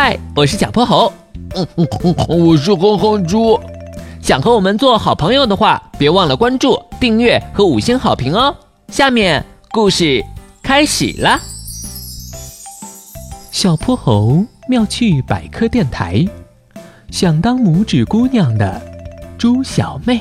嗨，我是小泼猴。嗯嗯嗯，我是哼哼猪。想和我们做好朋友的话，别忘了关注、订阅和五星好评哦。下面故事开始了。小泼猴妙趣百科电台，想当拇指姑娘的猪小妹。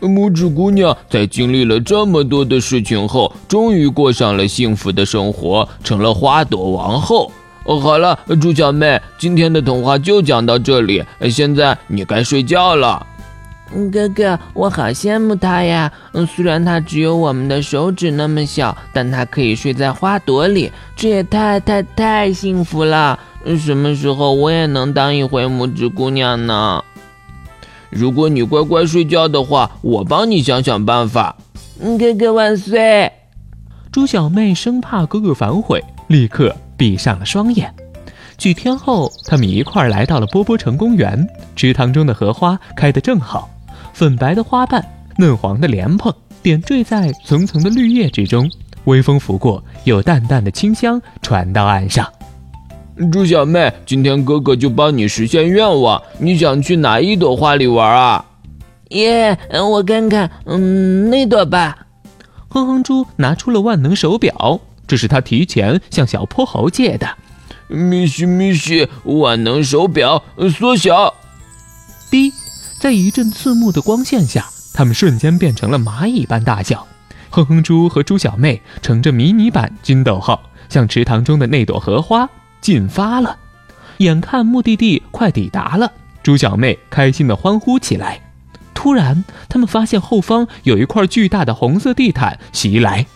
拇指姑娘在经历了这么多的事情后，终于过上了幸福的生活，成了花朵王后。哦，好了，猪小妹，今天的童话就讲到这里，现在你该睡觉了。哥哥，我好羡慕他呀！嗯，虽然他只有我们的手指那么小，但他可以睡在花朵里，这也太太太幸福了。什么时候我也能当一回拇指姑娘呢？如果你乖乖睡觉的话，我帮你想想办法。哥哥万岁！猪小妹生怕哥哥反悔，立刻。闭上了双眼。几天后，他们一块儿来到了波波城公园。池塘中的荷花开得正好，粉白的花瓣，嫩黄的莲蓬点缀在层层的绿叶之中。微风拂过，有淡淡的清香传到岸上。猪小妹，今天哥哥就帮你实现愿望。你想去哪一朵花里玩啊？耶，我看看，嗯，那朵吧。哼哼猪拿出了万能手表。这是他提前向小泼猴借的。咪西咪西，万能手表缩小。滴，在一阵刺目的光线下，他们瞬间变成了蚂蚁般大小。哼哼猪和猪小妹乘着迷你版金斗号，向池塘中的那朵荷花进发了。眼看目的地快抵达了，猪小妹开心地欢呼起来。突然，他们发现后方有一块巨大的红色地毯袭来。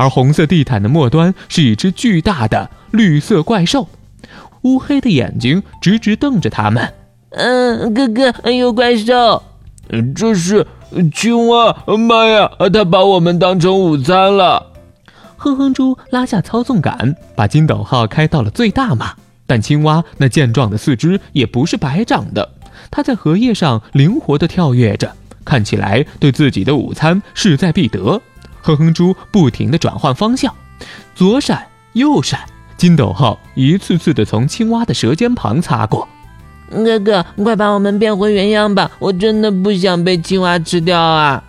而红色地毯的末端是一只巨大的绿色怪兽，乌黑的眼睛直直瞪着他们。嗯，哥哥，有怪兽！这是青蛙！妈呀，它把我们当成午餐了！哼哼猪拉下操纵杆，把金斗号开到了最大码。但青蛙那健壮的四肢也不是白长的，它在荷叶上灵活地跳跃着，看起来对自己的午餐势在必得。哼哼猪不停地转换方向，左闪右闪，金斗号一次次地从青蛙的舌尖旁擦过。哥哥，快把我们变回原样吧！我真的不想被青蛙吃掉啊！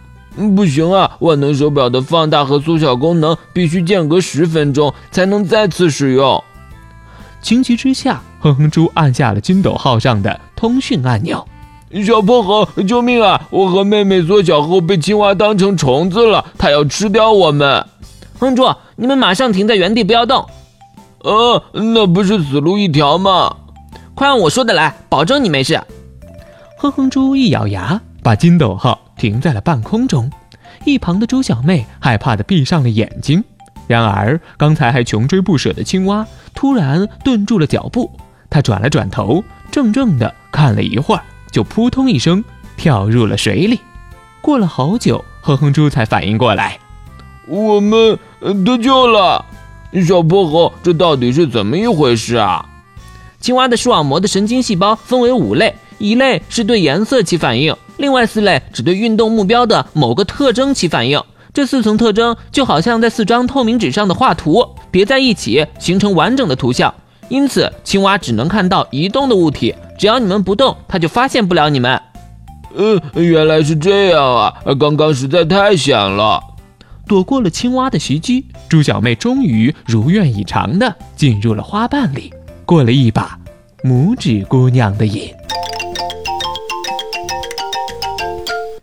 不行啊，万能手表的放大和缩小功能必须间隔十分钟才能再次使用。情急之下，哼哼猪按下了金斗号上的通讯按钮。小泼猴，救命啊！我和妹妹缩小后被青蛙当成虫子了，它要吃掉我们。哼猪，你们马上停在原地，不要动。呃，那不是死路一条吗？快按我说的来，保证你没事。哼哼猪一咬牙，把金斗号停在了半空中。一旁的猪小妹害怕的闭上了眼睛。然而，刚才还穷追不舍的青蛙突然顿住了脚步，它转了转头，怔怔的看了一会儿。就扑通一声跳入了水里。过了好久，哼哼猪才反应过来，我们得救了。小泼猴，这到底是怎么一回事啊？青蛙的视网膜的神经细胞分为五类，一类是对颜色起反应，另外四类只对运动目标的某个特征起反应。这四层特征就好像在四张透明纸上的画图，叠在一起形成完整的图像。因此，青蛙只能看到移动的物体，只要你们不动，它就发现不了你们。嗯，原来是这样啊！刚刚实在太险了。躲过了青蛙的袭击，猪小妹终于如愿以偿的进入了花瓣里，过了一把拇指姑娘的瘾。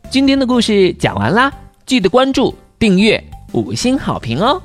今天的故事讲完啦，记得关注、订阅、五星好评哦！